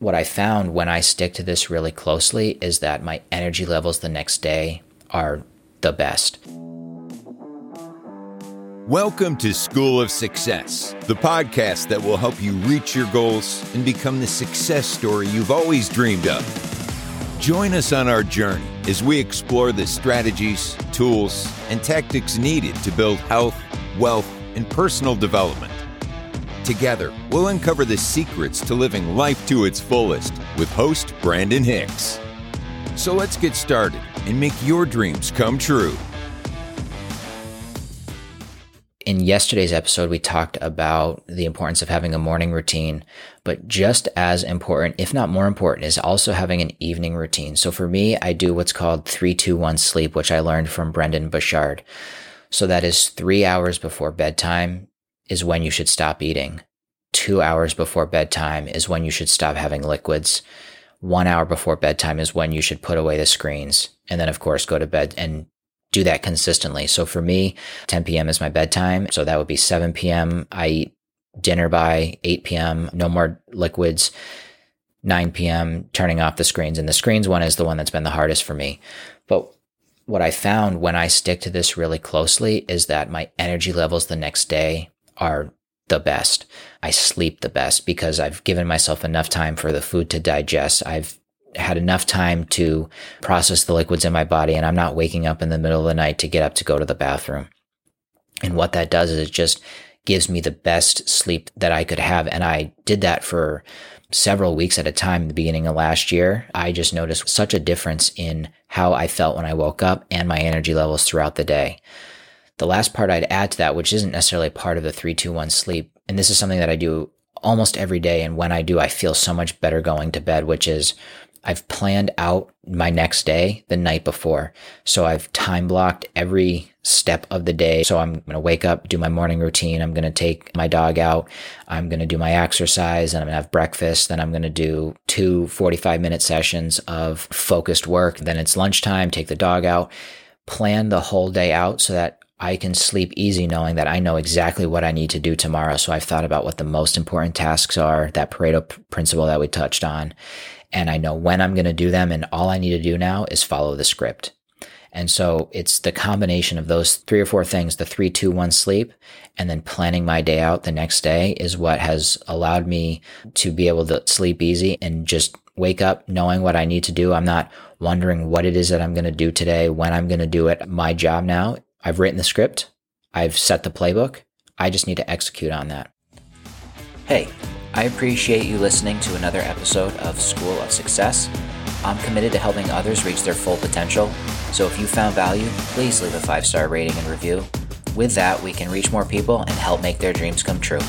what I found when I stick to this really closely is that my energy levels the next day are the best. Welcome to School of Success, the podcast that will help you reach your goals and become the success story you've always dreamed of. Join us on our journey as we explore the strategies, tools, and tactics needed to build health, wealth, and personal development. Together, we'll uncover the secrets to living life to its fullest with host Brandon Hicks. So let's get started and make your dreams come true. In yesterday's episode, we talked about the importance of having a morning routine, but just as important, if not more important, is also having an evening routine. So for me, I do what's called 321 sleep, which I learned from Brendon Burchard. So that is three hours before bedtime is when you should stop eating. Two hours before bedtime is when you should stop having liquids. One hour before bedtime is when you should put away the screens. And then, of course, go to bed and do that consistently. So for me, 10 p.m. is my bedtime. So that would be 7 p.m. I eat dinner by 8 p.m. No more liquids. 9 p.m. turning off the screens. And the screens one is the one that's been the hardest for me. But what I found when I stick to this really closely is that my energy levels the next day are the best. I sleep the best because I've given myself enough time for the food to digest. I've had enough time to process the liquids in my body and I'm not waking up in the middle of the night to get up to go to the bathroom. And what that does is it just gives me the best sleep that I could have. And I did that for several weeks at a time in the beginning of last year. I just noticed such a difference in how I felt when I woke up and my energy levels throughout the day. The last part I'd add to that, which isn't necessarily part of the 321 sleep, and this is something that I do almost every day. And when I do, I feel so much better going to bed, which is I've planned out my next day the night before. So I've time blocked every step of the day. So I'm going to wake up, do my morning routine. I'm going to take my dog out. I'm going to do my exercise and I'm going to have breakfast. Then I'm going to do two 45 minute sessions of focused work. Then it's lunchtime, take the dog out, plan the whole day out so that I can sleep easy knowing that I know exactly what I need to do tomorrow. So I've thought about what the most important tasks are, that Pareto principle that we touched on. And I know when I'm going to do them. And all I need to do now is follow the script. And so it's the combination of those three or four things, the three, two, one sleep, and then planning my day out the next day is what has allowed me to be able to sleep easy and just wake up knowing what I need to do. I'm not wondering what it is that I'm going to do today, when I'm going to do it. My job now I've written the script, I've set the playbook. I just need to execute on that. Hey, I appreciate you listening to another episode of School of Success. I'm committed to helping others reach their full potential, so if you found value, please leave a five star rating and review. With that, we can reach more people and help make their dreams come true.